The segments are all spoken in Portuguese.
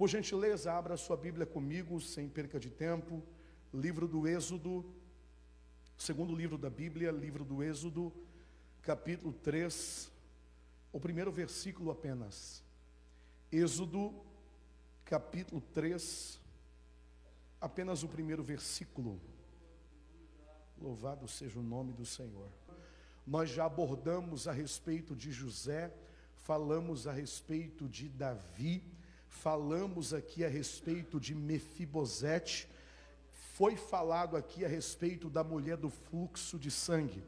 Por gentileza, abra sua Bíblia comigo, sem perca de tempo. Livro do Êxodo, segundo livro da Bíblia, livro do Êxodo, capítulo 3, o primeiro versículo apenas. Êxodo, capítulo 3, apenas o primeiro versículo. Louvado seja o nome do Senhor. Nós já abordamos a respeito de José, falamos a respeito de Davi, falamos aqui a respeito de Mefibosete, foi falado aqui a respeito da mulher do fluxo de sangue.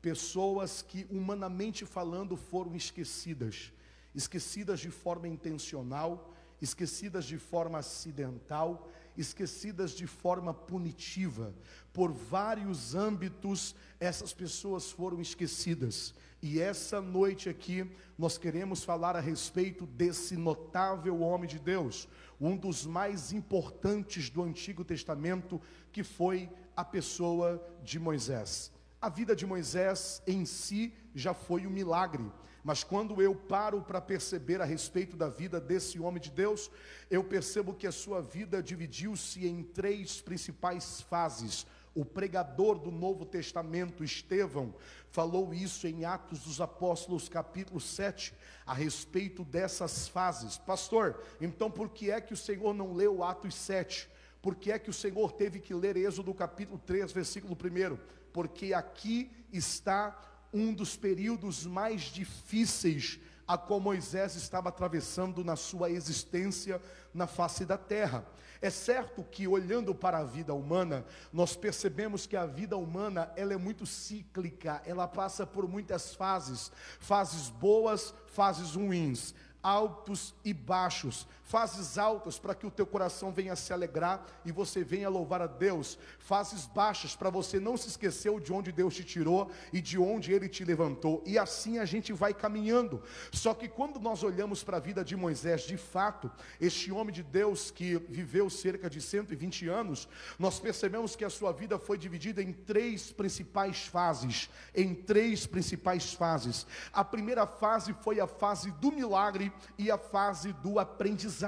Pessoas que, humanamente falando, foram esquecidas, esquecidas de forma intencional, esquecidas de forma acidental, esquecidas de forma punitiva. Por vários âmbitos, essas pessoas foram esquecidas. E essa noite aqui, nós queremos falar a respeito desse notável homem de Deus, um dos mais importantes do Antigo Testamento, que foi a pessoa de Moisés. A vida de Moisés em si já foi um milagre. Mas quando eu paro para perceber a respeito da vida desse homem de Deus, eu percebo que a sua vida dividiu-se em três principais fases. O pregador do Novo Testamento, Estevão, falou isso em Atos dos Apóstolos, capítulo 7, a respeito dessas fases. Pastor, então por que é que o Senhor não leu Atos 7? Por que é que o Senhor teve que ler Êxodo capítulo 3, versículo 1? Porque aqui está um dos períodos mais difíceis a qual Moisés estava atravessando na sua existência na face da terra. É certo que olhando para a vida humana, nós percebemos que a vida humana, ela é muito cíclica, ela passa por muitas fases, fases boas, fases ruins altos e baixos, fases altas para que o teu coração venha se alegrar e você venha louvar a Deus, fases baixas para você não se esquecer de onde Deus te tirou e de onde Ele te levantou, e assim a gente vai caminhando. Só que quando nós olhamos para a vida de Moisés, de fato, este homem de Deus que viveu cerca de 120 anos, nós percebemos que a sua vida foi dividida em três principais fases, em três principais fases. A primeira fase foi a fase do milagre e a fase do aprendizado.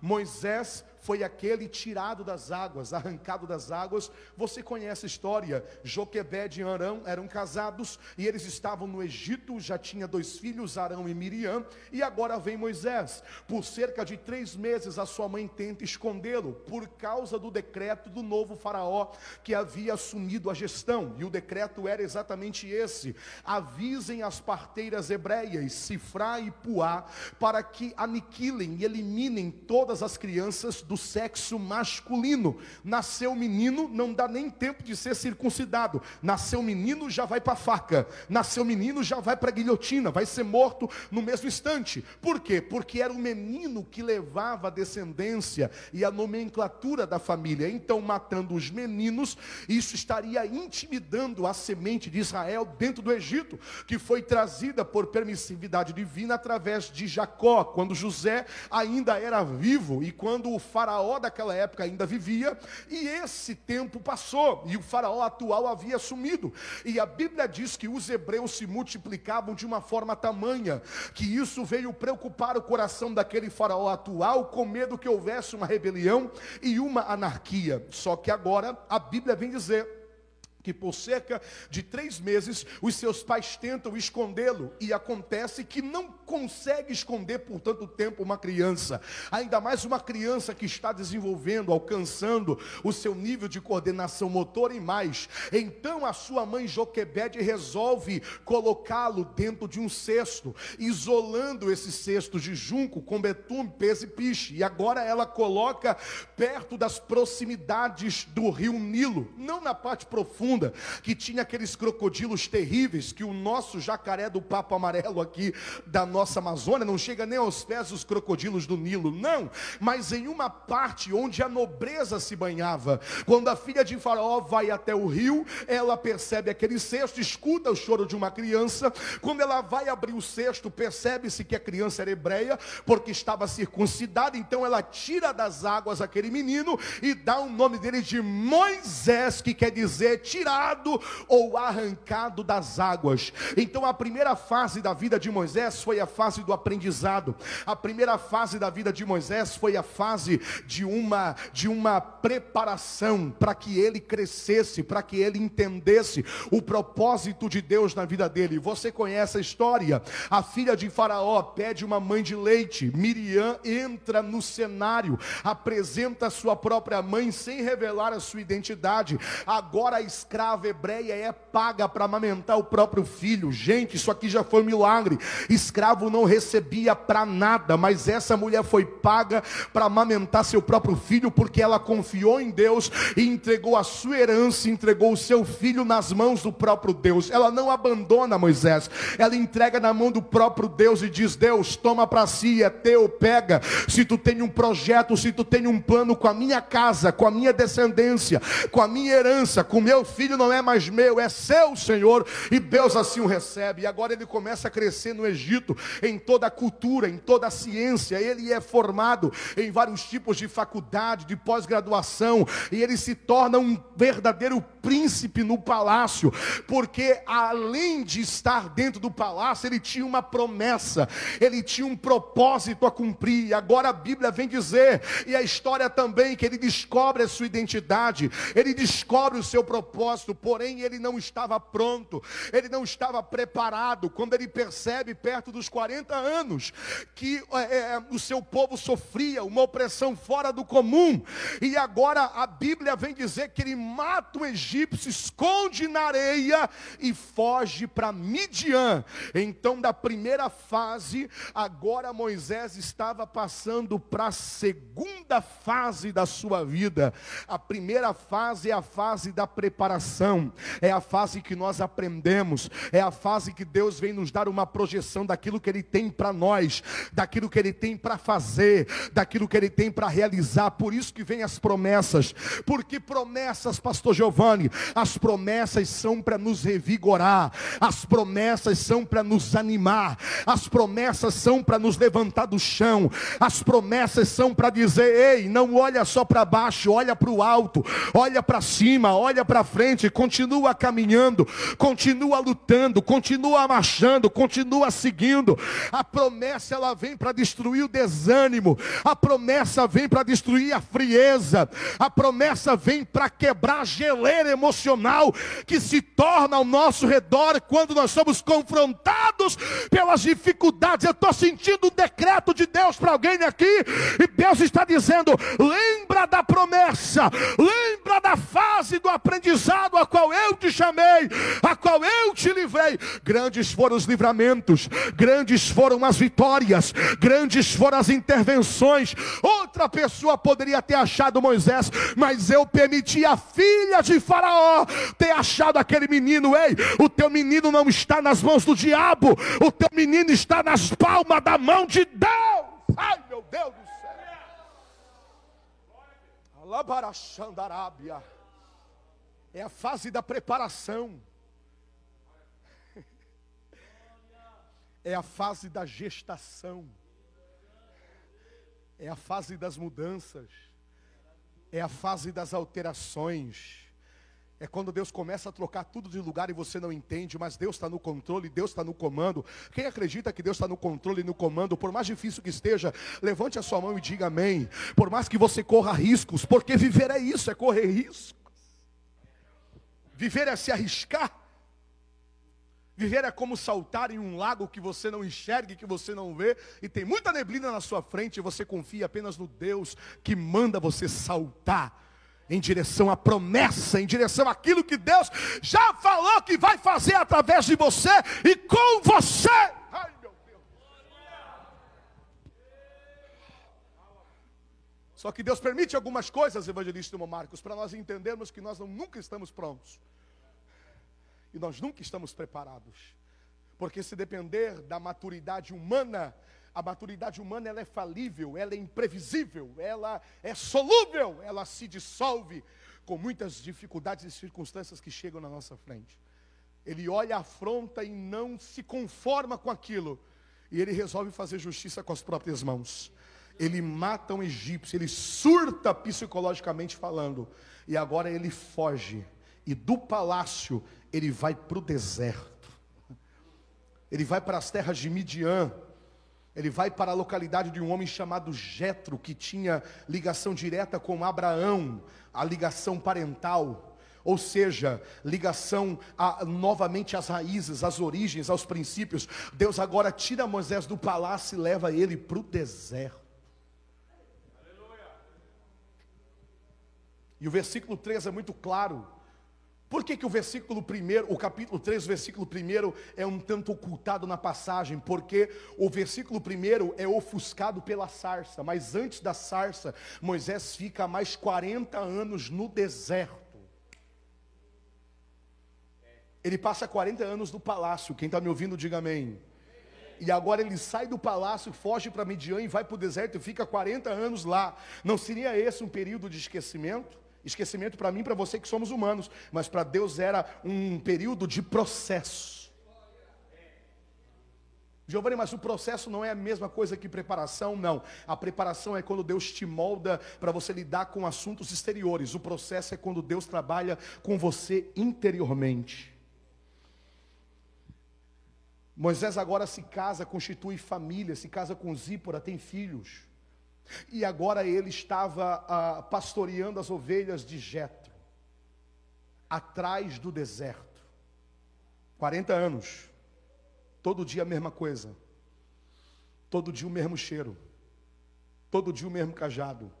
Moisés foi aquele tirado das águas, arrancado das águas. Você conhece a história? Joquebed e Arão eram casados e eles estavam no Egito, já tinha dois filhos, Arão e Miriam, e agora vem Moisés. Por cerca de três meses a sua mãe tenta escondê-lo, por causa do decreto do novo faraó que havia assumido a gestão, e o decreto era exatamente esse: avisem as parteiras hebreias, Sifrá e Puá, para que aniquilem e eliminem todas as crianças do do sexo masculino. Nasceu menino, não dá nem tempo de ser circuncidado. Nasceu menino, já vai para a faca. Nasceu menino, já vai para a guilhotina, vai ser morto no mesmo instante. Por quê? Porque era o menino que levava a descendência e a nomenclatura da família. Então, matando os meninos, isso estaria intimidando a semente de Israel dentro do Egito, que foi trazida por permissividade divina através de Jacó, quando José ainda era vivo e quando o faraó faraó daquela época ainda vivia, e esse tempo passou, e o faraó atual havia sumido. E a Bíblia diz que os hebreus se multiplicavam de uma forma tamanha, que isso veio preocupar o coração daquele faraó atual, com medo que houvesse uma rebelião e uma anarquia. Só que agora a Bíblia vem dizer que por cerca de três meses os seus pais tentam escondê-lo e acontece que não consegue esconder por tanto tempo uma criança, ainda mais uma criança que está desenvolvendo, alcançando o seu nível de coordenação motor e mais. Então a sua mãe Joquebede resolve colocá-lo dentro de um cesto, isolando esse cesto de junco com betume, peso e piche. E agora ela coloca perto das proximidades do rio Nilo, não na parte profunda, que tinha aqueles crocodilos terríveis, que o nosso jacaré do papo amarelo aqui da nossa Amazônia não chega nem aos pés dos crocodilos do Nilo, não, mas em uma parte onde a nobreza se banhava. Quando a filha de Faraó vai até o rio, ela percebe aquele cesto, escuta o choro de uma criança. Quando ela vai abrir o cesto, percebe-se que a criança era hebreia, porque estava circuncidada, então ela tira das águas aquele menino e dá o nome dele de Moisés, que quer dizer tira tirado ou arrancado das águas. Então a primeira fase da vida de Moisés foi a a fase do aprendizado. A primeira fase da vida de Moisés foi a fase de uma de uma preparação para que ele crescesse, para que ele entendesse o propósito de Deus na vida dele. Você conhece a história? A filha de Faraó pede uma mãe de leite. Miriam entra no cenário, apresenta sua própria mãe sem revelar a sua identidade. Agora a escrava hebreia é paga para amamentar o próprio filho. Gente, isso aqui já foi um milagre. Escravo não recebia para nada, mas essa mulher foi paga para amamentar seu próprio filho, porque ela confiou em Deus e entregou a sua herança, entregou o seu filho nas mãos do próprio Deus. Ela não abandona Moisés, ela entrega na mão do próprio Deus e diz: Deus, toma para si, é teu, pega. Se tu tem um projeto, se tu tem um plano com a minha casa, com a minha descendência, com a minha herança, com meu filho não é mais meu, é seu, Senhor, e Deus assim o recebe. E agora ele começa a crescer no Egito, em toda a cultura, em toda a ciência. Ele é formado em vários tipos de faculdade, de pós-graduação, e ele se torna um verdadeiro príncipe no palácio, porque além de estar dentro do palácio, ele tinha uma promessa, ele tinha um propósito a cumprir. Agora a Bíblia vem dizer, e a história também, que ele descobre a sua identidade, ele descobre o seu propósito, porém ele não estava pronto, ele não estava preparado. Quando ele percebe, perto dos 40 anos, que é, é, o seu povo sofria uma opressão fora do comum, e agora a Bíblia vem dizer que ele mata o egípcio, esconde na areia e foge para Midian. Então, da primeira fase, agora Moisés estava passando para a segunda fase da sua vida. A primeira fase é a fase da preparação, é a fase que nós aprendemos, é a fase que Deus vem nos dar uma projeção daquilo que Ele tem para nós, daquilo que Ele tem para fazer, daquilo que Ele tem para realizar. Por isso que vem as promessas. Porque promessas, Pastor Giovanni, as promessas são para nos revigorar, as promessas são para nos animar, as promessas são para nos levantar do chão, as promessas são para dizer: ei, não olha só para baixo, olha para o alto, olha para cima, olha para frente, continua caminhando, continua lutando, continua marchando, continua seguindo. A promessa ela vem para destruir o desânimo, a promessa vem para destruir a frieza, a promessa vem para quebrar a geleira emocional que se torna ao nosso redor quando nós somos confrontados pelas dificuldades. Eu estou sentindo um decreto de Deus para alguém aqui, e Deus está dizendo: lembra da promessa, lembra da fase do aprendizado a qual eu te chamei, a qual eu te livrei. Grandes foram os livramentos, grandes foram as vitórias, grandes foram as intervenções. Outra pessoa poderia ter achado Moisés, mas eu permiti a filha de Faraó ter achado aquele menino. Ei, o teu menino não está nas mãos do diabo, o teu menino está nas palmas da mão de Deus. Ai, meu Deus do céu. Alabarachandarábia. É a fase da preparação. É a fase da gestação. É a fase das mudanças. É a fase das alterações. É quando Deus começa a trocar tudo de lugar e você não entende, mas Deus está no controle, Deus está no comando. Quem acredita que Deus está no controle e no comando, por mais difícil que esteja, levante a sua mão e diga amém. Por mais que você corra riscos, porque viver é isso, é correr riscos. Viver é se arriscar. Viver é como saltar em um lago que você não enxerga, que você não vê, e tem muita neblina na sua frente, e você confia apenas no Deus que manda você saltar em direção à promessa, em direção àquilo que Deus já falou que vai fazer através de você e com você. Ai, meu Deus. Só que Deus permite algumas coisas, evangelista Marcos, para nós entendermos que nós não, nunca estamos prontos. E nós nunca estamos preparados. Porque se depender da maturidade humana, a maturidade humana ela é falível, ela é imprevisível, ela é solúvel, ela se dissolve com muitas dificuldades e circunstâncias que chegam na nossa frente. Ele olha, afronta e não se conforma com aquilo. E ele resolve fazer justiça com as próprias mãos. Ele mata um egípcio, ele surta psicologicamente falando. E agora ele foge. E do palácio ele vai para o deserto. Ele vai para as terras de Midian Ele vai para a localidade de um homem chamado Jetro, que tinha ligação direta com Abraão, a ligação parental ou seja, ligação a, novamente às raízes, às origens, aos princípios. Deus agora tira Moisés do palácio e leva ele para o deserto. E o versículo 3 é muito claro. Por que, que o versículo 1, o capítulo 3, o versículo 1 é um tanto ocultado na passagem? Porque o versículo 1 é ofuscado pela sarça, mas antes da sarça, Moisés fica mais 40 anos no deserto. Ele passa 40 anos no palácio. Quem está me ouvindo, diga amém. E agora ele sai do palácio, foge para Midian e vai para o deserto e fica 40 anos lá. Não seria esse um período de esquecimento? Esquecimento para mim, para você que somos humanos, mas para Deus era um período de processo. Giovanni, mas o processo não é a mesma coisa que preparação, não. A preparação é quando Deus te molda para você lidar com assuntos exteriores. O processo é quando Deus trabalha com você interiormente. Moisés agora se casa, constitui família, se casa com Zípora, tem filhos. E agora ele estava ah, pastoreando as ovelhas de Jetro, atrás do deserto. 40 anos, todo dia a mesma coisa, todo dia o mesmo cheiro, todo dia o mesmo cajado,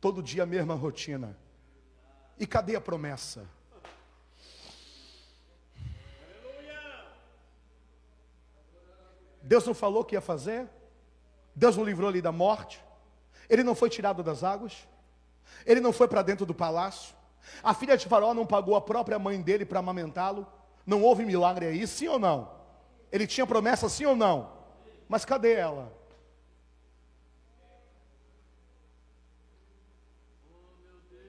todo dia a mesma rotina. E cadê a promessa? Deus não falou que ia fazer? Deus não livrou ele da morte? Ele não foi tirado das águas? Ele não foi para dentro do palácio? A filha de Faraó não pagou a própria mãe dele para amamentá-lo? Não houve milagre aí, sim ou não? Ele tinha promessa, sim ou não? Mas cadê ela?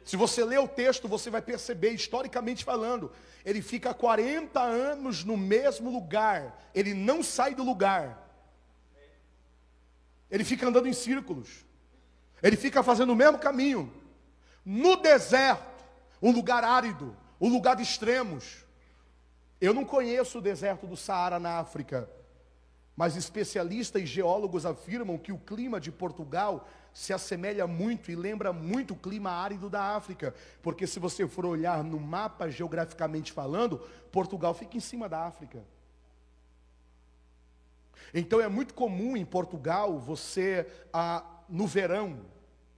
Se você ler o texto, você vai perceber, historicamente falando, ele fica 40 anos no mesmo lugar, ele não sai do lugar. Ele fica andando em círculos. Ele fica fazendo o mesmo caminho. No deserto, um lugar árido, um lugar de extremos. Eu não conheço o deserto do Saara na África, mas especialistas e geólogos afirmam que o clima de Portugal se assemelha muito e lembra muito o clima árido da África, porque se você for olhar no mapa geograficamente falando, Portugal fica em cima da África. Então é muito comum em Portugal você, ah, no verão,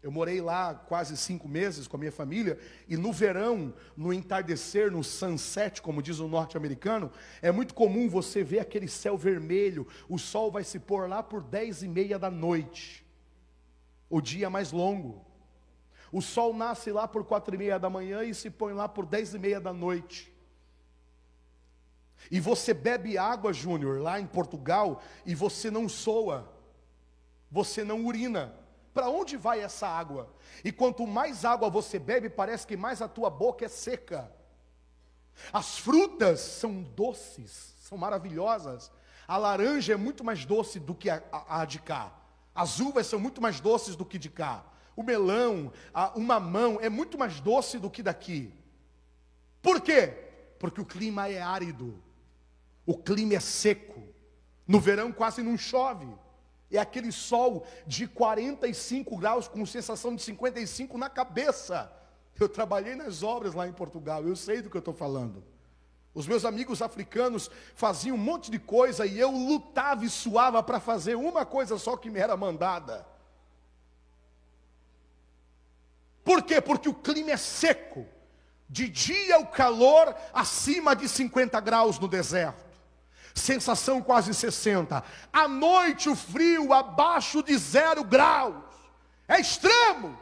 eu morei lá quase cinco meses com a minha família, e no verão, no entardecer, no sunset, como diz o norte-americano, é muito comum você ver aquele céu vermelho, o sol vai se pôr lá por dez e meia da noite o dia mais longo. O sol nasce lá por quatro e meia da manhã e se põe lá por dez e meia da noite. E você bebe água, Júnior, lá em Portugal, e você não soa, você não urina. Para onde vai essa água? E quanto mais água você bebe, parece que mais a tua boca é seca. As frutas são doces, são maravilhosas. A laranja é muito mais doce do que a, a, a de cá. As uvas são muito mais doces do que de cá. O melão, a, o mamão é muito mais doce do que daqui. Por quê? Porque o clima é árido. O clima é seco. No verão quase não chove. É aquele sol de 45 graus com sensação de 55 na cabeça. Eu trabalhei nas obras lá em Portugal, eu sei do que eu estou falando. Os meus amigos africanos faziam um monte de coisa e eu lutava e suava para fazer uma coisa só que me era mandada. Por quê? Porque o clima é seco. De dia o calor acima de 50 graus no deserto. Sensação quase 60. À noite o frio abaixo de zero graus. É extremo.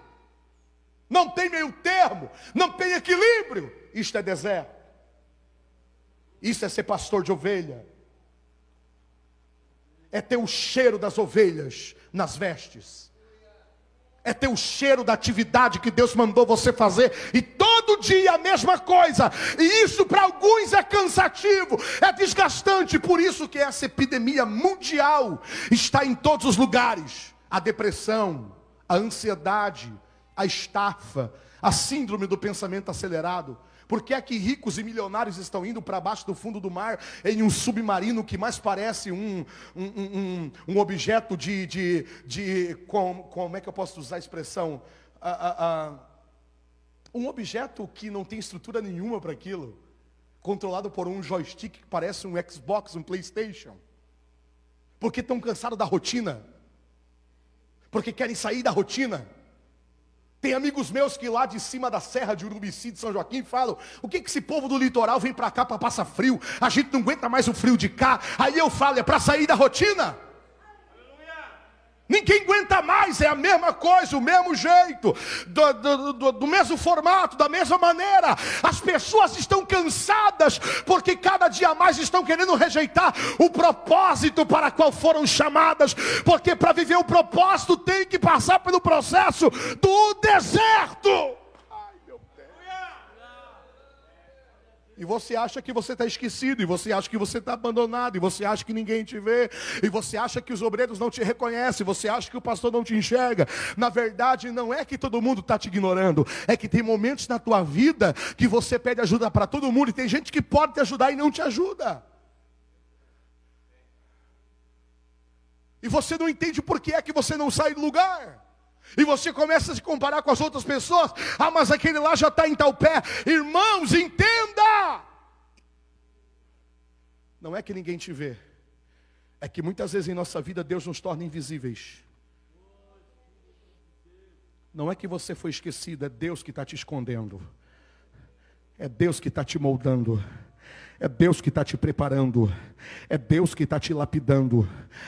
Não tem meio termo. Não tem equilíbrio. Isto é deserto. Isso é ser pastor de ovelha. É ter o cheiro das ovelhas nas vestes. É ter o cheiro da atividade que Deus mandou você fazer. E todo dia a mesma coisa. E isso para alguns é cansativo, é desgastante. Por isso que essa epidemia mundial está em todos os lugares. A depressão, a ansiedade, a estafa, a síndrome do pensamento acelerado Por que é que ricos e milionários estão indo para baixo do fundo do mar em um submarino que mais parece um, um, um, um objeto de, de, de com, como é que eu posso usar a expressão? um objeto que não tem estrutura nenhuma para aquilo, controlado por um joystick que parece um Xbox, um PlayStation. Porque estão cansados da rotina, porque querem sair da rotina. Tem amigos meus que lá de cima da serra de Urubici, de São Joaquim, falam: o que, que esse povo do litoral vem para cá para passar frio? A gente não aguenta mais o frio de cá. Aí eu falo: é para sair da rotina. Ninguém aguenta mais, é a mesma coisa, o mesmo jeito, do, do, do, do, mesmo formato, da mesma maneira. As pessoas estão cansadas, porque cada dia mais estão querendo rejeitar o propósito para qual foram chamadas, porque para viver o propósito tem que passar pelo processo do deserto. E você acha que você está esquecido, e você acha que você está abandonado, e você acha que ninguém te vê, e você acha que os obreiros não te reconhecem, você acha que o pastor não te enxerga. Na verdade, não é que todo mundo está te ignorando, é que tem momentos na tua vida que você pede ajuda para todo mundo, e tem gente que pode te ajudar e não te ajuda. E você não entende por que é que você não sai do lugar. E você começa a se comparar com as outras pessoas. Ah, mas aquele lá já está em tal pé. Irmãos, entenda! Não é que ninguém te vê. É que muitas vezes em nossa vida Deus nos torna invisíveis. Não é que você foi esquecido, é Deus que está te escondendo. É Deus que está te moldando. É Deus que está te preparando. É Deus que está te lapidando.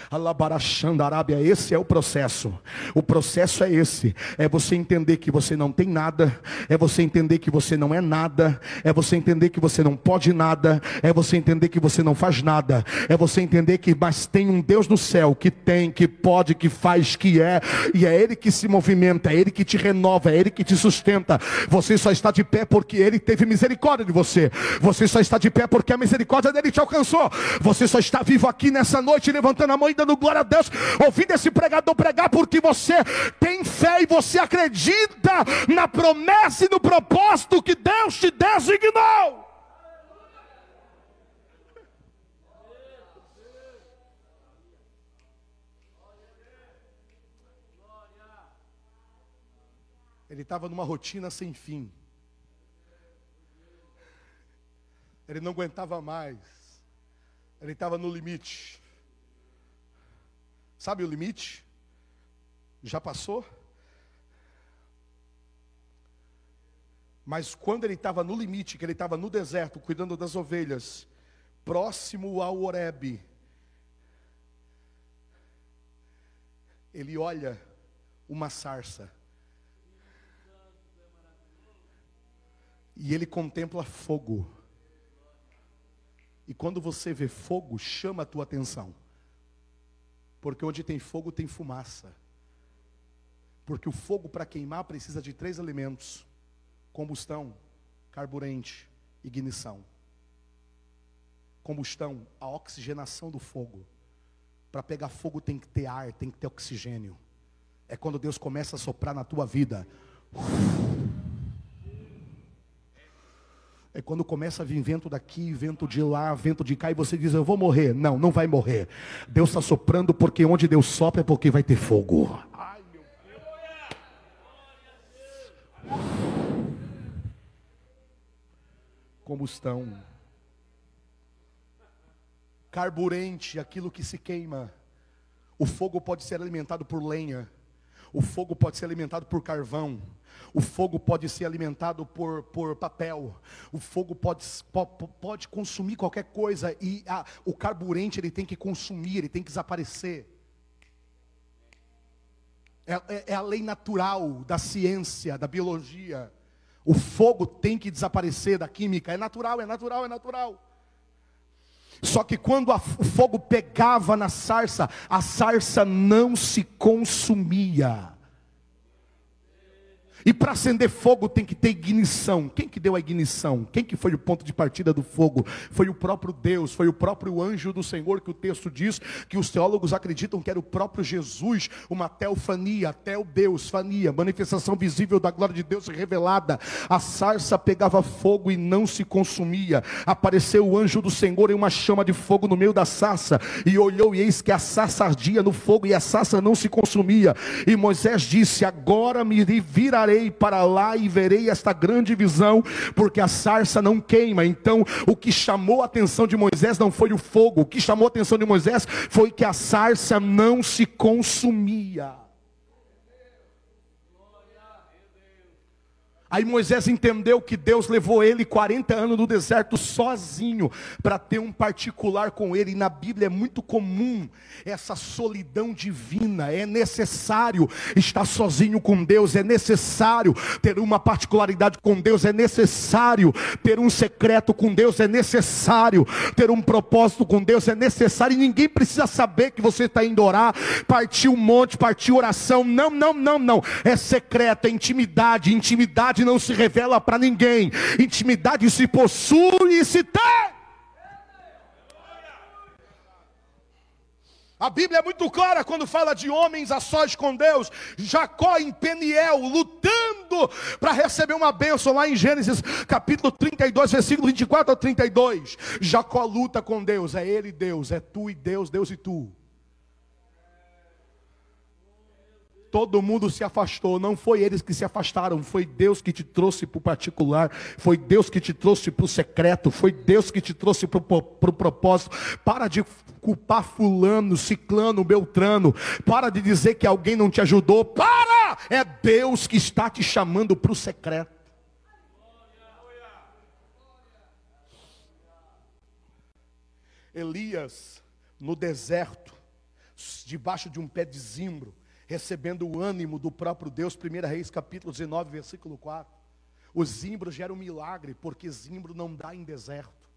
Alabarachanda Arábia, esse é o processo. O processo é esse. É você entender que você não tem nada. É você entender que você não é nada. É você entender que você não pode nada. É você entender que você não faz nada. É você entender que mas tem um Deus no céu que tem, que pode, que faz, que é. E é Ele que se movimenta. É Ele que te renova. É Ele que te sustenta. Você só está de pé porque Ele teve misericórdia de você. Você só está de pé porque a misericórdia dele te alcançou. Você só está vivo aqui nessa noite, levantando a mão e dando glória a Deus, ouvindo esse pregador pregar, porque você tem fé e você acredita na promessa e no propósito que Deus te designou. Ele estava numa rotina sem fim. Ele não aguentava mais. Ele estava no limite. Sabe o limite? Já passou? Mas quando ele estava no limite, que ele estava no deserto, cuidando das ovelhas, próximo ao Oreb, ele olha uma sarça. E ele contempla fogo. E quando você vê fogo, chama a tua atenção. Porque onde tem fogo tem fumaça. Porque o fogo para queimar precisa de três elementos: combustão, carburante, ignição. Combustão, a oxigenação do fogo. Para pegar fogo tem que ter ar, tem que ter oxigênio. É quando Deus começa a soprar na tua vida. É quando começa a vir vento daqui, vento de lá, vento de cá, e você diz, eu vou morrer. Não, não vai morrer. Deus está soprando, porque onde Deus sopra é porque vai ter fogo. Ai, meu Deus. Combustão. Carburante, aquilo que se queima. O fogo pode ser alimentado por lenha. O fogo pode ser alimentado por carvão. O fogo pode ser alimentado por, por papel. O fogo pode, pode consumir qualquer coisa. E a, o carburante ele tem que consumir, ele tem que desaparecer. É, é, é a lei natural da ciência, da biologia. O fogo tem que desaparecer da química. É natural, é natural, é natural. Só que quando a, o fogo pegava na sarça, a sarça não se consumia. E para acender fogo tem que ter ignição. Quem que deu a ignição? Quem que foi o ponto de partida do fogo? Foi o próprio Deus, foi o próprio anjo do Senhor que o texto diz que os teólogos acreditam que era o próprio Jesus, uma teofania, Deus, fania, manifestação visível da glória de Deus revelada. A sarça pegava fogo e não se consumia. Apareceu o anjo do Senhor em uma chama de fogo no meio da sarça e olhou e eis que a sarça ardia no fogo e a sarça não se consumia. E Moisés disse: "Agora me virarei Para lá e verei esta grande visão, porque a sarça não queima. Então, o que chamou a atenção de Moisés não foi o fogo, o que chamou a atenção de Moisés foi que a sarça não se consumia. Aí Moisés entendeu que Deus levou ele 40 anos no deserto sozinho para ter um particular com ele. E na Bíblia é muito comum essa solidão divina. É necessário estar sozinho com Deus, é necessário ter uma particularidade com Deus, é necessário ter um secreto com Deus, é necessário ter um propósito com Deus, é necessário. E ninguém precisa saber que você está indo orar, partir um monte, partir oração. Não, não, não, não. É secreto, é intimidade, intimidade intimidade não se revela para ninguém, intimidade se possui e se tem. A Bíblia é muito clara quando fala de homens a sós com Deus. Jacó em Peniel, lutando para receber uma bênção, lá em Gênesis capítulo 32, versículo 24 a 32. Jacó luta com Deus, é ele Deus, é tu e Deus, Deus e tu. Todo mundo se afastou, não foi eles que se afastaram, foi Deus que te trouxe para o particular, foi Deus que te trouxe para o secreto, foi Deus que te trouxe para o propósito. Para de culpar fulano, ciclano, beltrano, para de dizer que alguém não te ajudou, para! É Deus que está te chamando para o secreto. Elias, no deserto, debaixo de um pé de zimbro, recebendo o ânimo do próprio Deus, 1 Reis capítulo 19, versículo 4. O zimbro gera um milagre, porque zimbro não dá em deserto.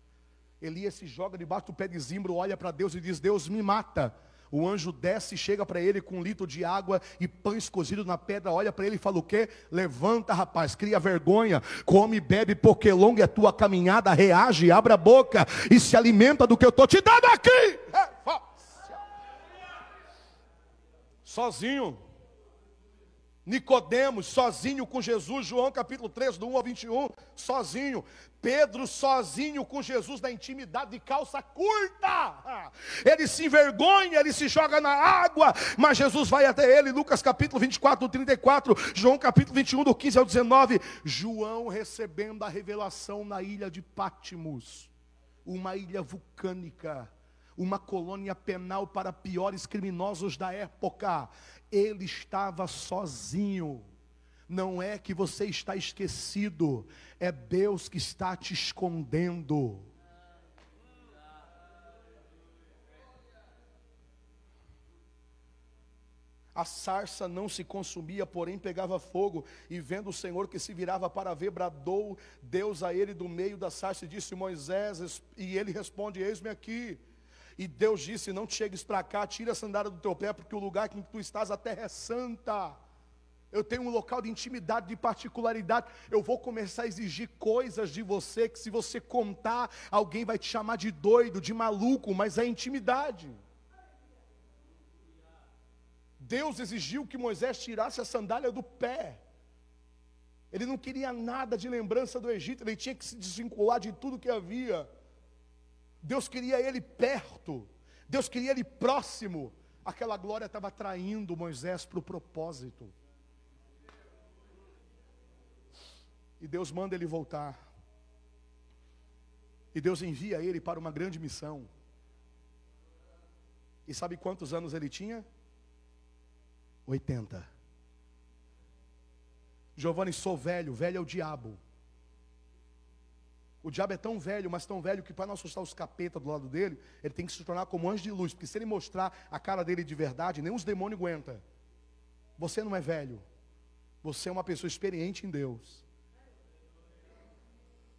Elias se joga debaixo do pé de zimbro, olha para Deus e diz: Deus me mata. O anjo desce, chega para ele com um litro de água e pães cozidos na pedra, olha para ele e fala o quê? Levanta, rapaz, cria vergonha, come e bebe, porque longa é a tua caminhada, reage, abre a boca e se alimenta do que eu estou te dando aqui. É, sozinho. Nicodemos, sozinho com Jesus, João capítulo 3, do 1 ao 21, sozinho. Pedro, sozinho com Jesus na intimidade de calça curta. Ele se envergonha, ele se joga na água, mas Jesus vai até ele. Lucas capítulo 24, do 34, João capítulo 21, do 15 ao 19. João recebendo a revelação na ilha de Pátimos, uma ilha vulcânica uma colônia penal para piores criminosos da época. Ele estava sozinho. Não é que você está esquecido, é Deus que está te escondendo. A sarça não se consumia, porém pegava fogo, e vendo o Senhor que se virava para ver, bradou Deus a ele do meio da sarça e disse: Moisés, e ele responde: Eis-me aqui. E Deus disse: Não te chegues para cá, tira a sandália do teu pé, porque o lugar em que tu estás, a terra é santa. Eu tenho um local de intimidade, de particularidade. Eu vou começar a exigir coisas de você que, se você contar, alguém vai te chamar de doido, de maluco, mas é intimidade. Deus exigiu que Moisés tirasse a sandália do pé. Ele não queria nada de lembrança do Egito, ele tinha que se desvincular de tudo que havia. Deus queria ele perto, Deus queria ele próximo. Aquela glória estava atraindo Moisés para o propósito. E Deus manda ele voltar. E Deus envia ele para uma grande missão. E sabe quantos anos ele tinha? 80. Giovanni, sou velho, velho é o diabo. O diabo é tão velho, mas tão velho que para não assustar os capetas do lado dele, ele tem que se tornar como anjo de luz, porque se ele mostrar a cara dele de verdade, nem os demônios aguentam. Você não é velho. Você é uma pessoa experiente em Deus.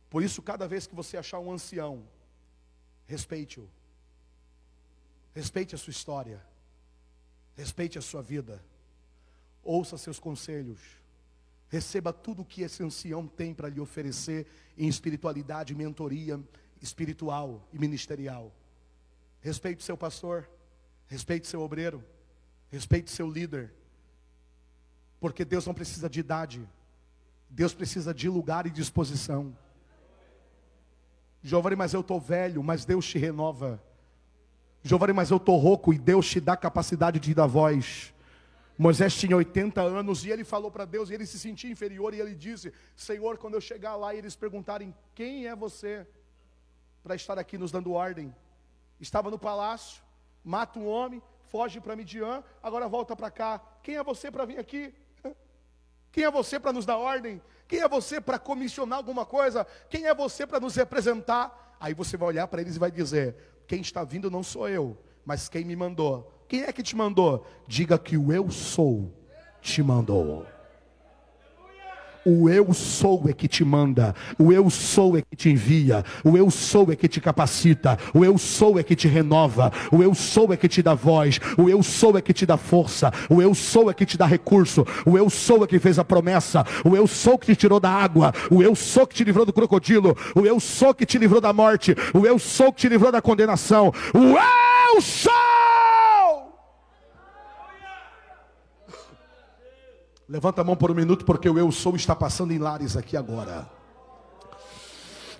Por isso, cada vez que você achar um ancião, respeite-o. Respeite a sua história. Respeite a sua vida. Ouça seus conselhos. Receba tudo o que esse ancião tem para lhe oferecer em espiritualidade, mentoria espiritual e ministerial. Respeite seu pastor, respeite seu obreiro, respeite seu líder. Porque Deus não precisa de idade, Deus precisa de lugar e disposição. Giovanni, mas eu estou velho, mas Deus te renova. Giovanni, mas eu estou rouco e Deus te dá capacidade de dar voz. Moisés tinha 80 anos e ele falou para Deus, e ele se sentia inferior, e ele disse: Senhor, quando eu chegar lá e eles perguntarem quem é você para estar aqui nos dando ordem, estava no palácio, mata um homem, foge para Midian, agora volta para cá. Quem é você para vir aqui? Quem é você para nos dar ordem? Quem é você para comissionar alguma coisa? Quem é você para nos representar? Aí você vai olhar para eles e vai dizer: Quem está vindo não sou eu, mas quem me mandou. Quem é que te mandou? Diga que o eu sou te mandou. O eu sou é que te manda, o eu sou é que te envia, o eu sou é que te capacita, o eu sou é que te renova, o eu sou é que te dá voz, o eu sou é que te dá força, o eu sou é que te dá recurso, o eu sou é que fez a promessa, o eu sou que te tirou da água, o eu sou que te livrou do crocodilo, o eu sou que te livrou da morte, o eu sou que te livrou da condenação, o eu sou! Levanta a mão por um minuto, porque o eu sou está passando em lares aqui agora.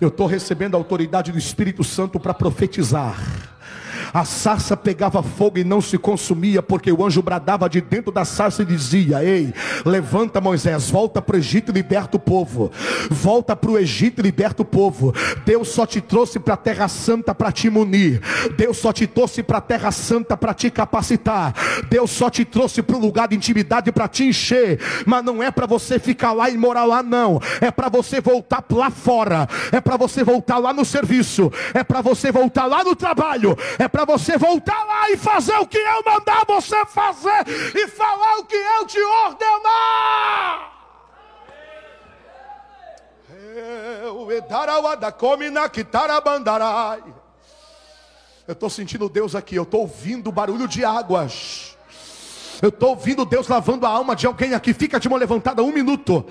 Eu estou recebendo a autoridade do Espírito Santo para profetizar. A sarça pegava fogo e não se consumia, porque o anjo bradava de dentro da sarça e dizia: Ei, levanta Moisés, volta para o Egito e liberta o povo. Volta para o Egito e liberta o povo. Deus só te trouxe para a Terra Santa para te munir. Deus só te trouxe para a Terra Santa para te capacitar. Deus só te trouxe para um lugar de intimidade para te encher. Mas não é para você ficar lá e morar lá, não. É para você voltar lá fora. É para você voltar lá no serviço. É para você voltar lá no trabalho. É para você voltar lá e fazer o que eu mandar você fazer e falar o que eu te ordenar. Eu estou sentindo Deus aqui, eu estou ouvindo o barulho de águas. Eu estou ouvindo Deus lavando a alma de alguém aqui. Fica de mão levantada um minuto.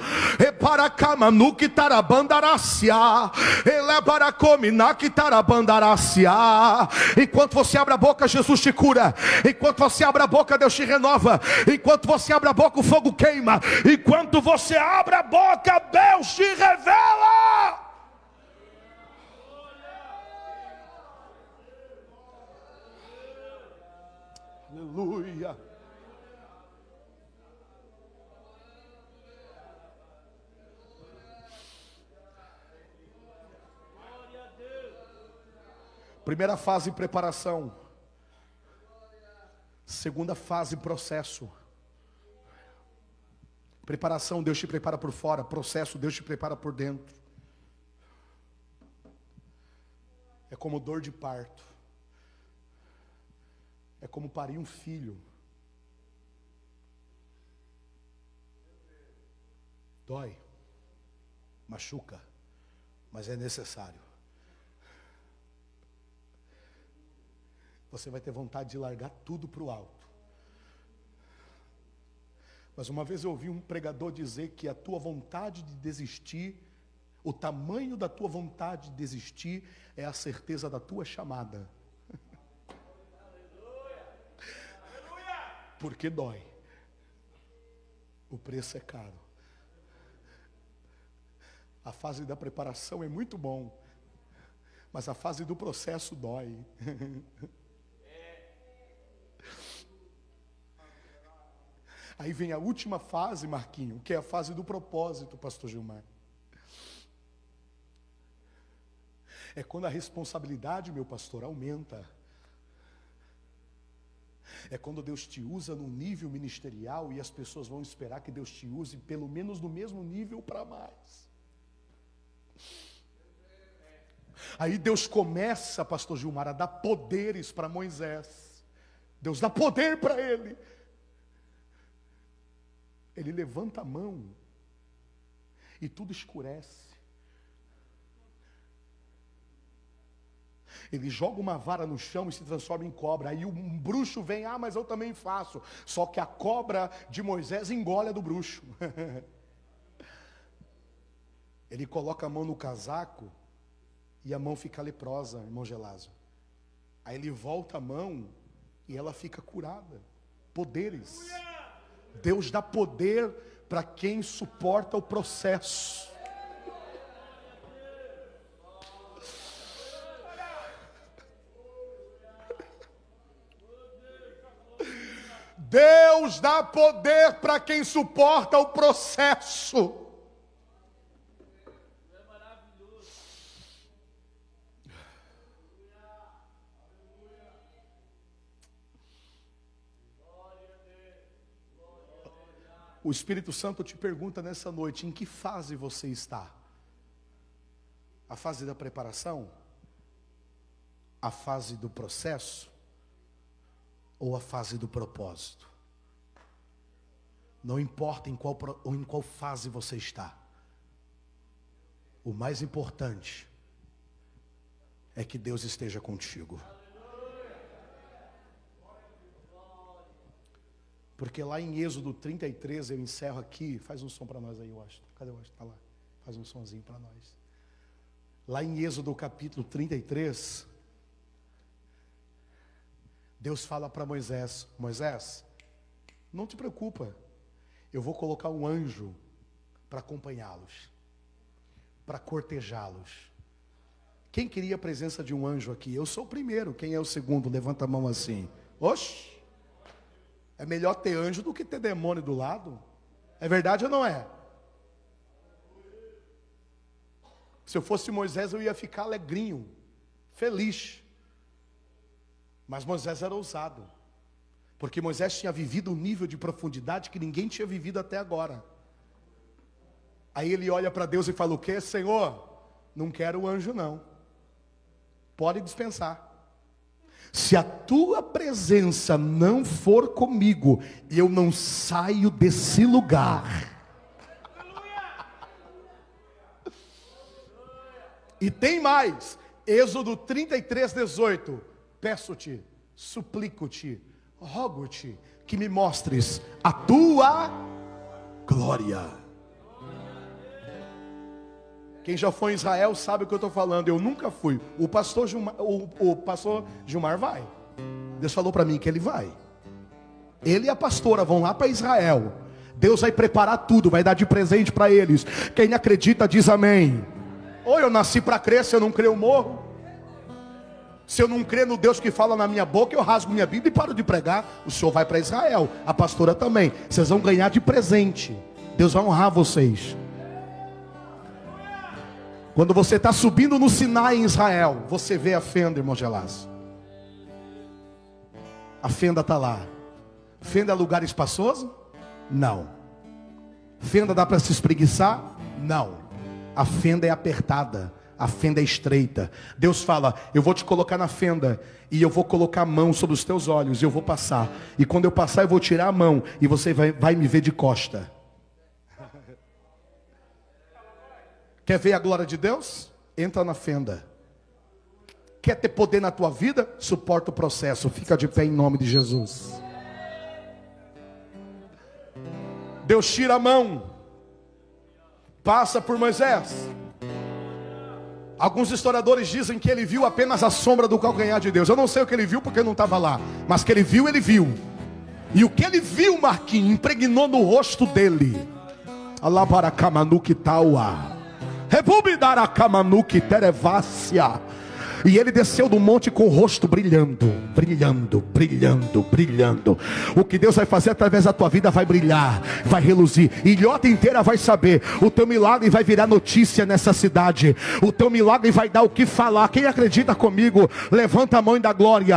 Enquanto você abre a boca, Jesus te cura. Enquanto você abre a boca, Deus te renova. Enquanto você abre a boca, o fogo queima. Enquanto você abre a boca, Deus te revela. Aleluia. Primeira fase, preparação. Segunda fase, processo. Preparação, Deus te prepara por fora. Processo, Deus te prepara por dentro. É como dor de parto. É como parir um filho. Dói, machuca, mas é necessário. Você vai ter vontade de largar tudo para o alto. Mas uma vez eu ouvi um pregador dizer que a tua vontade de desistir, o tamanho da tua vontade de desistir é a certeza da tua chamada. Porque dói. O preço é caro. A fase da preparação é muito bom, mas a fase do processo dói. Aí vem a última fase, Marquinho, que é a fase do propósito, pastor Gilmar. É quando a responsabilidade, meu pastor, aumenta. É quando Deus te usa no nível ministerial e as pessoas vão esperar que Deus te use pelo menos no mesmo nível para mais. Aí Deus começa, pastor Gilmar, a dar poderes para Moisés. Deus dá poder para ele. Ele levanta a mão e tudo escurece. Ele joga uma vara no chão e se transforma em cobra. Aí um bruxo vem, ah, mas eu também faço. Só que a cobra de Moisés engole a do bruxo. Ele coloca a mão no casaco e a mão fica leprosa, irmão Gelásio. Aí ele volta a mão e ela fica curada. Poderes. Deus dá poder para quem suporta o processo. Deus dá poder para quem suporta o processo. O Espírito Santo te pergunta nessa noite: em que fase você está? A fase da preparação? A fase do processo? Ou a fase do propósito? Não importa em qual, em qual fase você está. O mais importante é que Deus esteja contigo. Porque lá em Êxodo 33, eu encerro aqui, faz um som para nós aí, Washington. Cadê o Washington? Está lá. Faz um sonzinho para nós. Lá em Êxodo capítulo 33, Deus fala para Moisés: Moisés, não te preocupa, eu vou colocar um anjo para acompanhá-los, para cortejá-los. Quem queria a presença de um anjo aqui? Eu sou o primeiro. Quem é o segundo? Levanta a mão assim. Oxe! É melhor ter anjo do que ter demônio do lado. É verdade ou não é? Se eu fosse Moisés, eu ia ficar alegrinho, feliz. Mas Moisés era ousado. Porque Moisés tinha vivido um nível de profundidade que ninguém tinha vivido até agora. Aí ele olha para Deus e fala: O que, Senhor? Não quero o anjo, não. Pode dispensar. Se a tua presença não for comigo, eu não saio desse lugar. E tem mais, Êxodo 33, 18. Peço-te, suplico-te, rogo-te que me mostres a tua glória. Quem já foi em Israel sabe o que eu estou falando. Eu nunca fui. O pastor Gilmar, o, o pastor Gilmar vai. Deus falou para mim que ele vai. Ele e a pastora vão lá para Israel. Deus vai preparar tudo, vai dar de presente para eles. Quem acredita diz amém. Ou eu nasci para crer, se eu não crer eu morro. Se eu não crer no Deus que fala na minha boca, eu rasgo minha Bíblia e paro de pregar. O senhor vai para Israel, a pastora também. Vocês vão ganhar de presente. Deus vai honrar vocês. Quando você está subindo no Sinai em Israel, você vê a fenda, irmão Gelás. A fenda está lá. Fenda é lugar espaçoso? Não. Fenda dá para se espreguiçar? Não. A fenda é apertada. A fenda é estreita. Deus fala: Eu vou te colocar na fenda. E eu vou colocar a mão sobre os teus olhos. E eu vou passar. E quando eu passar, eu vou tirar a mão. E você vai, vai me ver de costa. Quer ver a glória de Deus? Entra na fenda. Quer ter poder na tua vida? Suporta o processo. Fica de pé em nome de Jesus. Deus tira a mão. Passa por Moisés. Alguns historiadores dizem que ele viu apenas a sombra do calcanhar de Deus. Eu não sei o que ele viu porque não estava lá. Mas que ele viu, ele viu. E o que ele viu, Marquinhos, impregnou no rosto dele. Alabaracamanuquitaua. Terevácia. E ele desceu do monte com o rosto brilhando, brilhando, brilhando, brilhando. O que Deus vai fazer através da tua vida vai brilhar, vai reluzir. Ilhota inteira vai saber. O teu milagre vai virar notícia nessa cidade. O teu milagre vai dar o que falar. Quem acredita comigo, levanta a mão dá glória.